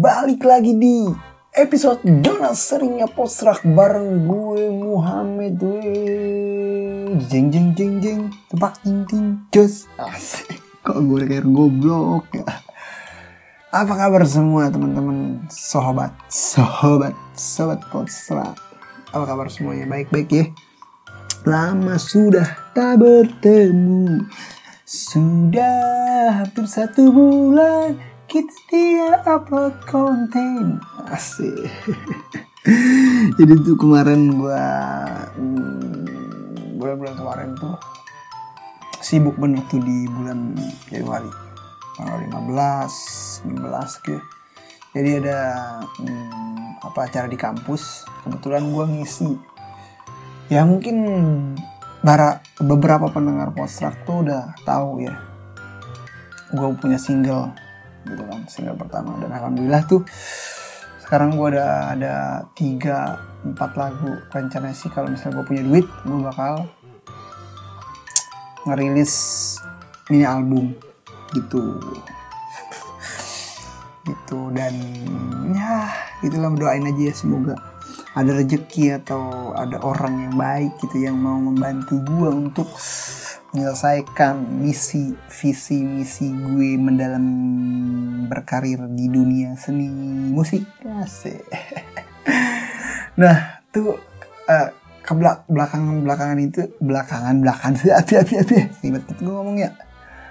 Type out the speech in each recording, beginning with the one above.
Balik lagi di episode Dona Seringnya Postrak bareng gue Muhammad we. Jeng jeng jeng jeng. Tebak ting ting. Jos. Asik. Kok gue kayak goblok ya? Apa kabar semua teman-teman? Sobat Sobat Sobat Postrak Apa kabar semuanya? Baik-baik ya? Lama sudah tak bertemu. Sudah hampir satu bulan Kita tidak upload konten. Asik. Jadi tuh kemarin gua hmm, Bulan-bulan kemarin tuh Sibuk bener tuh di bulan Januari. Tanggal 15 16 gitu. Jadi ada hmm, apa acara di kampus. Kebetulan gua ngisi. Ya mungkin bara, beberapa pendengar postrak tuh udah tahu ya. Gue punya single gitu kan single pertama. Dan alhamdulillah tuh sekarang gue udah ada tiga empat lagu rencana sih. Kalau misalnya gue punya duit gue bakal ngerilis mini album. Gitu. Gitu. Dan ya gitulah doain aja ya semoga ada rezeki atau ada orang yang baik gitu yang mau membantu gue untuk menyelesaikan misi visi misi gue mendalam berkarir di dunia seni musik. Asik. Nah tuh uh, ke belakangan belakangan itu belakangan belakangan api api api ribet gue ngomong ya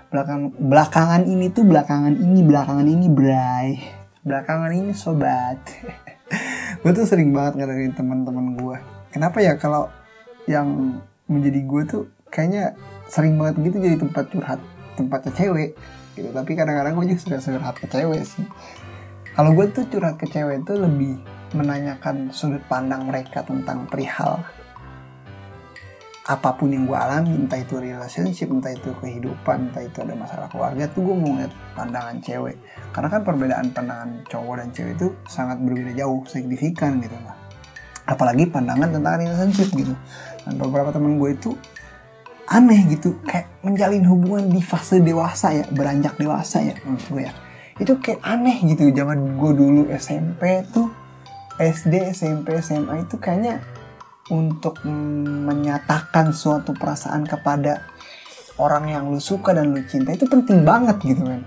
belakang belakangan ini tuh belakangan ini belakangan ini bray. Belakangan ini sobat. Gue tuh sering banget ngadain teman-teman gue kenapa ya kalau yang menjadi gue tuh kayaknya sering banget gitu jadi tempat curhat tempatnya cewek gitu. Tapi kadang-kadang gue juga suka curhat ke cewek sih. Kalau gue tuh curhat ke cewek tuh lebih menanyakan sudut pandang mereka tentang perihal apa pun yang gue alami entah itu relationship entah itu kehidupan entah itu ada masalah keluarga tuh gue mau ngeliat pandangan cewek. Karena kan perbedaan pandangan cowok dan cewek itu sangat berbeda jauh signifikan gitu lah. Apalagi pandangan tentang relationship gitu. Dan beberapa teman gue itu aneh gitu kayak menjalin hubungan di fase dewasa ya beranjak dewasa ya menurut gue ya. Itu kayak aneh gitu zaman gue dulu SMP tuh SD SMP SMA itu kayaknya untuk menyatakan suatu perasaan kepada orang yang lu suka dan lu cinta itu penting banget gitu kan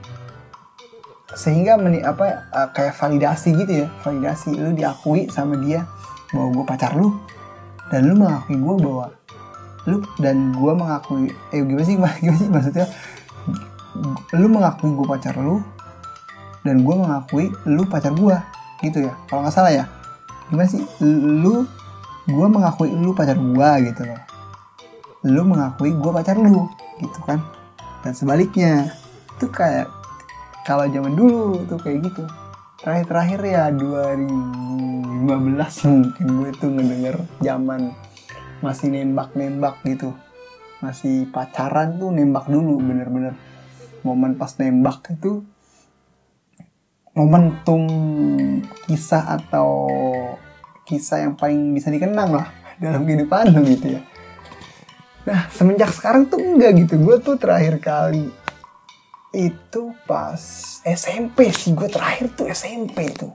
sehingga meni apa kayak validasi gitu ya validasi lu diakui sama dia bahwa gue pacar lu dan lu mengakui gue bahwa lu dan gue mengakui eh gimana sih gimana sih maksudnya? Lu mengakui gue pacar lu dan gue mengakui lu pacar gue gitu ya? Kalau nggak salah ya? Gimana sih? Lu gue mengakui lu pacar gue gitu loh. Lu mengakui gue pacar lu gitu kan? Dan sebaliknya itu kayak kalau zaman dulu tuh kayak gitu. Terakhir-terakhir ya 2015 mungkin gue tuh ngedenger zaman masih nembak-nembak gitu masih pacaran tuh nembak dulu bener-bener momen pas nembak itu momentum kisah atau kisah yang paling bisa dikenang lah dalam kehidupan lu gitu ya. Nah semenjak sekarang tuh enggak gitu. Gue tuh terakhir kali itu pas SMP sih. Gue terakhir tuh SMP tuh.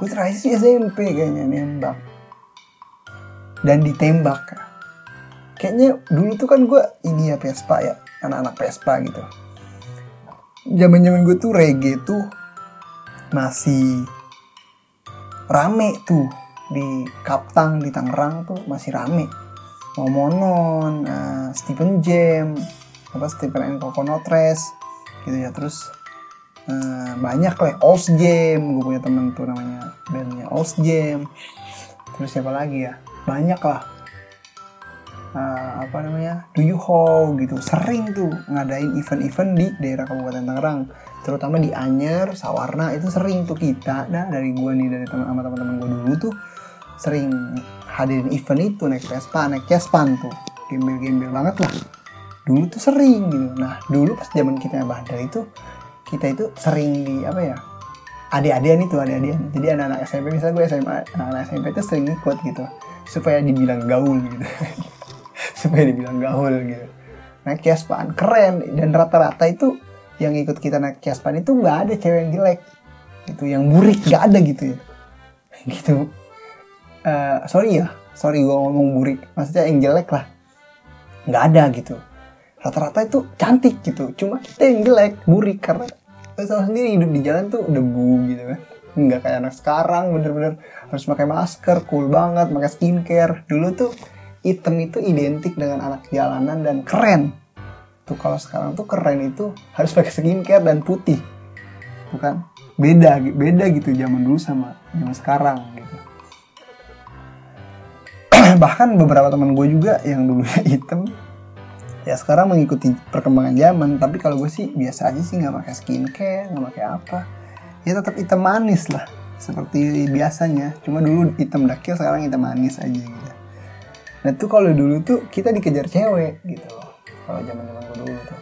Gue terakhir sih SMP kayaknya nembak. Dan ditembak. Kayaknya dulu tuh kan gue ini ya Vespa ya. Anak-anak Vespa gitu. Zaman-zaman gue tuh reggae tuh masih rame tuh di Kaptang di Tangerang tuh masih rame Momonon, uh, Stephen Jam, apa Stephen and Coconotres gitu ya terus uh, banyak lah Oz Jam gue punya temen tuh namanya bandnya Oz Jam terus siapa lagi ya banyak lah. Uh, apa namanya? Do You How gitu. Sering tuh ngadain event-event di daerah Kabupaten Tangerang. Terutama di Anyer, Sawarna itu sering tuh kita. Nah dari gue nih dari teman sama teman-teman gue dulu tuh sering hadirin event itu naik Vespa, naik Kespan tuh. Gembel-gembel banget lah. Dulu tuh sering gitu. Nah dulu pas zaman kita bandar itu kita itu sering di apa ya adik-adian itu adik-adian. Jadi anak-anak SMP misalnya gue SMA anak-anak SMP itu sering ikut gitu supaya dibilang gaul gitu. Supaya dibilang gaul gitu. Naik Kespan keren. Dan rata-rata itu yang ikut kita naik Kespan itu nggak ada cewek yang jelek. Gitu yang burik gak ada gitu ya. Gitu. Uh, sorry ya. Sorry gue ngomong burik. Maksudnya yang jelek lah. Nggak ada gitu. Rata-rata itu cantik gitu. Cuma kita yang jelek burik. Karena tahu sendiri hidup di jalan tuh debu gitu kan nggak kayak anak sekarang bener-bener harus pakai masker cool banget pakai skincare. Dulu tuh item itu identik dengan anak jalanan dan keren. Tuh kalau sekarang tuh keren itu harus pakai skincare dan putih. Bukan beda beda gitu zaman dulu sama zaman sekarang gitu. Bahkan beberapa teman gue juga yang dulunya hitam ya sekarang mengikuti perkembangan zaman. Tapi kalau gue sih biasa aja sih nggak pakai skincare nggak pakai apa ya tetap hitam manis lah seperti biasanya. Cuma dulu hitam dakil sekarang hitam manis aja gitu. Nah tuh kalau dulu tuh kita dikejar cewek gitu kalau zaman zaman gue dulu tuh.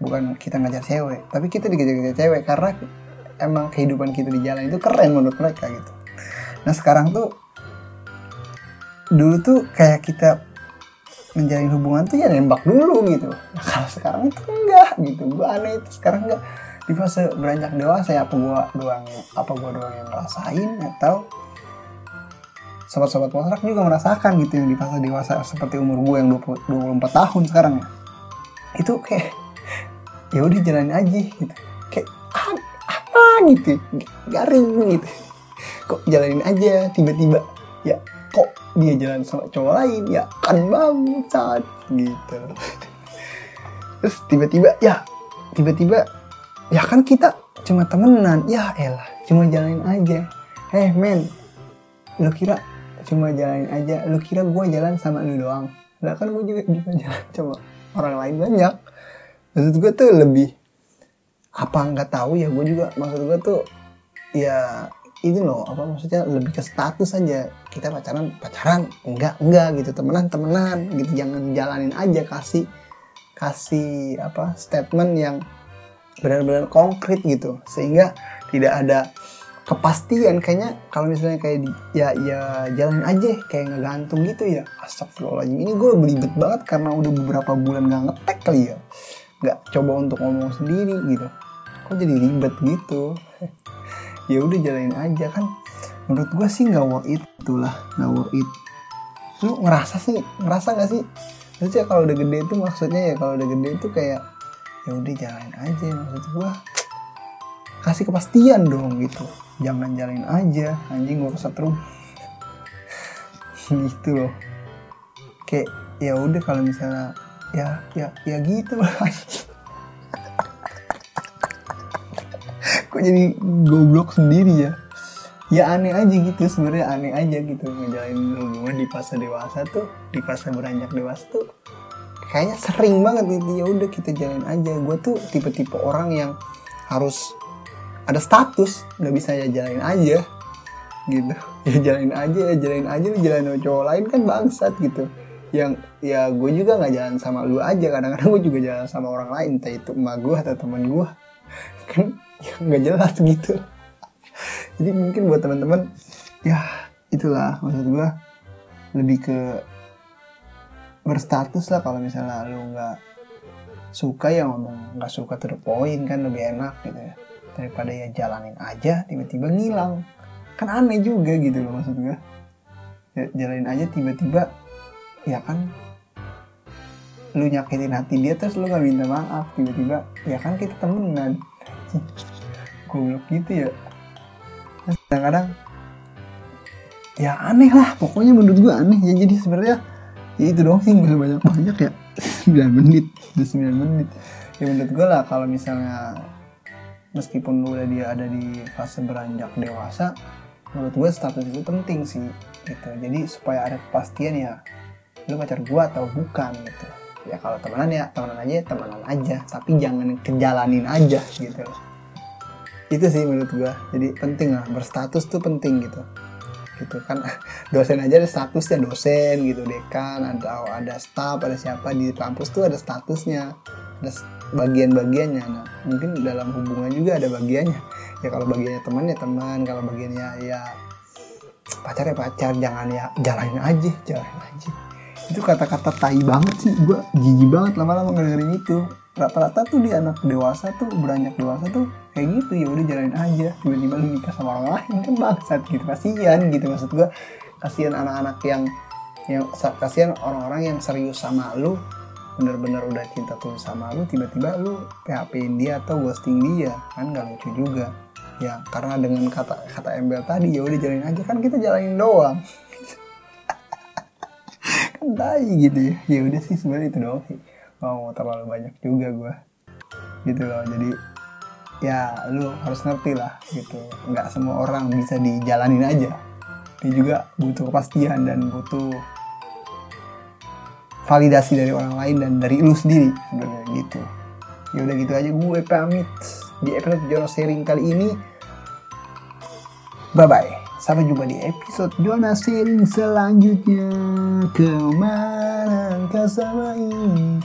Bukan kita ngejar cewek tapi kita dikejar-kejar cewek karena emang kehidupan kita di jalan itu keren menurut mereka gitu. Nah sekarang tuh dulu tuh kayak kita menjalin hubungan tuh ya nembak dulu gitu. Nah, kalau sekarang itu enggak gitu. Gue aneh itu sekarang enggak di fase beranjak dewasa ya apa gue doang apa gue doang yang ngerasain atau sobat-sobat potrak juga merasakan gitu yang di fase dewasa seperti umur gue yang 20, 24 tahun sekarang. Itu kayak ya udah jalanin aja gitu. Kayak ah, apa gitu? Garing gitu. Kok jalanin aja tiba-tiba ya kok dia jalan sama cowok lain ya kan bangsat gitu. Terus tiba-tiba ya tiba-tiba ya kan kita cuma temenan. Ya elah cuma jalanin aja. Eh men lu kira cuma jalanin aja? Lu kira gue jalan sama lu doang? Lah kan gue juga juga jalan sama orang lain banyak. Maksud gue tuh lebih apa nggak tahu ya gue juga maksud gue tuh ya ini loh apa maksudnya lebih ke status aja. Kita pacaran pacaran enggak enggak gitu. Temenan temenan gitu. Jangan jalanin aja kasih kasih apa statement yang benar-benar konkret gitu. Sehingga tidak ada kepastian kayaknya kalau misalnya kayak di, ya ya jalanin aja kayak ngegantung gitu ya. Astagfirullahaladzim ini gue belibet banget karena udah beberapa bulan gak ngetek kali ya. Nggak coba untuk ngomong sendiri gitu. Kok jadi ribet gitu? Ya udah jalanin aja kan. Menurut gue sih nggak worth it itulah nggak worth it. Lu ngerasa sih ngerasa gak sih? Maksudnya kalau udah gede itu maksudnya ya kalau udah gede itu kayak ya udah jalanin aja. Maksud gue kasih kepastian dong gitu. Jangan jalanin aja. Anjing gue kesetrum gitu loh. Kayak ya udah kalau misalnya ya ya ya gitu. Lah kok jadi goblok sendiri ya? Ya aneh aja gitu sebenarnya aneh aja gitu ngejalanin hubungan di fase dewasa tuh di fase beranjak dewasa tuh kayaknya sering banget gitu ya udah kita jalanin aja. Gue tuh tipe-tipe orang yang harus ada status nggak bisa ya jalanin aja gitu. Ya jalanin aja ya jalanin aja lu jalanin sama cowok lain kan bangsat gitu. Yang ya gue juga nggak jalan sama lu aja kadang-kadang gue juga jalan sama orang lain entah itu emak gue atau teman gue kan ya nggak jelas gitu. Jadi mungkin buat teman-teman ya itulah maksud gue lebih ke berstatus lah kalau misalnya lu nggak suka ya ngomong nggak suka to the point kan lebih enak gitu ya. Daripada ya jalanin aja tiba-tiba ngilang. Kan aneh juga gitu loh maksud gue ya, jalanin aja tiba-tiba ya kan lu nyakitin hati dia terus lu nggak minta maaf. Tiba-tiba ya kan kita temenan. Goblok gitu ya. Kadang-kadang ya aneh lah. Pokoknya menurut gue aneh ya. Jadi sebenarnya ya itu doang sih nggak banyak banyak ya. 9 menit. Udah 9 menit. Ya menurut gue lah kalau misalnya meskipun lu udah dia ada di fase beranjak dewasa menurut gue status itu penting sih gitu. Jadi supaya ada kepastian ya lu pacar gue atau bukan gitu. Ya kalau temenan ya temenan aja temenan aja. Tapi jangan kejalanin aja gitu. Itu sih menurut gue jadi penting lah berstatus tuh penting gitu gitu kan. Dosen aja ada statusnya dosen gitu dekan atau ada staff ada siapa di kampus tuh ada statusnya ada bagian-bagiannya. Nah mungkin dalam hubungan juga ada bagiannya. Ya kalau bagiannya teman ya teman. Kalau bagiannya ya pacar ya pacar. Jangan ya jalanin aja jalanin aja. Itu kata-kata tai banget sih. Gue jijik banget lama-lama ngedengerin itu rata-rata tuh di anak dewasa tuh beranjak dewasa tuh kayak gitu ya udah jalanin aja. Tiba-tiba lu nikah sama orang lain kan bangsat gitu kasihan gitu maksud gua. Kasihan anak-anak yang yang kasihan orang-orang yang serius sama lu bener-bener udah cinta tulus sama lu tiba-tiba lu PHP-in dia atau ghosting dia kan gak lucu juga. Ya karena dengan kata kata embel tadi ya udah jalanin aja kan kita jalanin doang. Kan gitu ya. Ya udah sih sebenarnya itu doang sih mau terlalu banyak juga gue gitu loh jadi ya lu harus ngerti lah gitu. Nggak semua orang bisa dijalanin aja. Dia juga butuh kepastian dan butuh validasi dari orang lain dan dari lu sendiri sebenarnya gitu. Ya udah gitu aja gue pamit. Di episode Jono Sharing kali ini bye bye sampai jumpa di episode Jono Sharing selanjutnya. Ke mana kau sama ini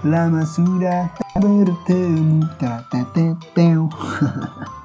lama sudah